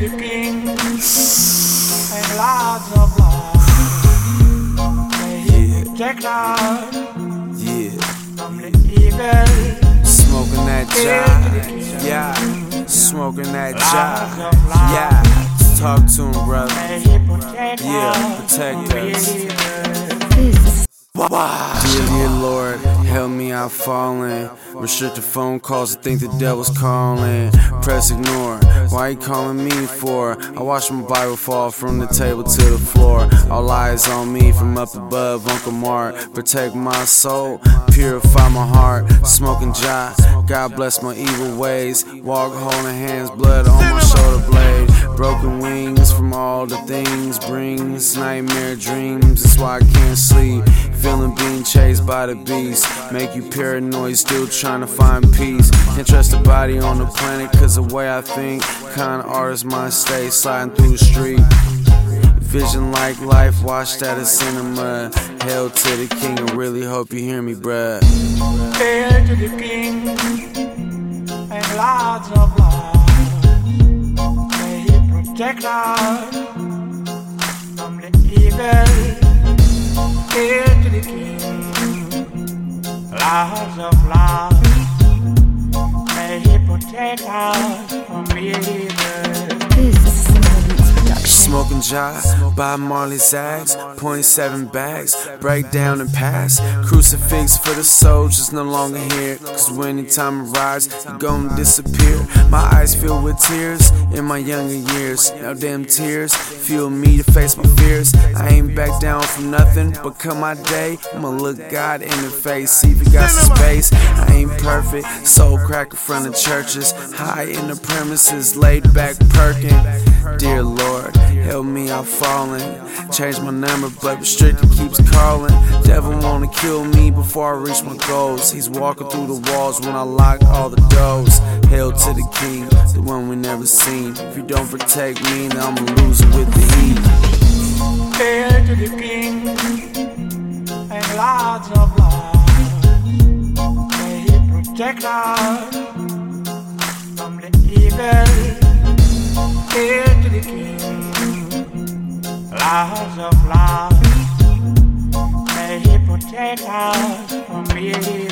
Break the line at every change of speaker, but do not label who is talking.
the king and lots of love. May he protect us
Yeah,
from the evil.
smoking that jive. Yeah, smoking that jive. Yeah, talk to him, brother.
May he protect
Yeah,
us
protect
from
us.
evil.
Dear, dear Lord, help me out falling. Restrict the phone calls, I think the devil's calling. Press ignore, why you calling me for? I watched my Bible fall from the table to the floor. All eyes on me from up above, Uncle Mark. Protect my soul, purify my heart. Smoking jai, God bless my evil ways. Walk holding hands, blood on my shoulder blade. Broken wings from all the things brings nightmare dreams. That's why I can't sleep. Feeling being chased by the beast. Make you paranoid, still trying to find peace. Can't trust a body on the planet, cause the way I think, kind of artist mind stay sliding through the street. Vision like life, watched at a cinema. Hell to the king, I really hope you hear me, bruh.
Hail to the king and lots of love. May he protect us from the evil. Protect
Smoking Jai by Marley Zags, point seven bags, break down and pass. Crucifix for the soldiers no longer here. Cause when the time arrives, you gon' disappear. My eyes filled with tears in my younger years. Now damn tears fuel me to face my fears. I ain't back down from nothing, but come my day, I'ma look God in the face, see if he got some space. I ain't perfect, soul crack in front of churches, high in the premises, laid back perking. Dear Out falling. Change my number, but restricted keeps calling. Devil wanna kill me before I reach my goals. He's walking through the walls when I lock all the doors. Hail to the king, the one we never seen. If you don't protect me, then I'ma lose it with the heat.
Hail to the king and lots of love. May he protect us clouds of love. May He protect us from evil.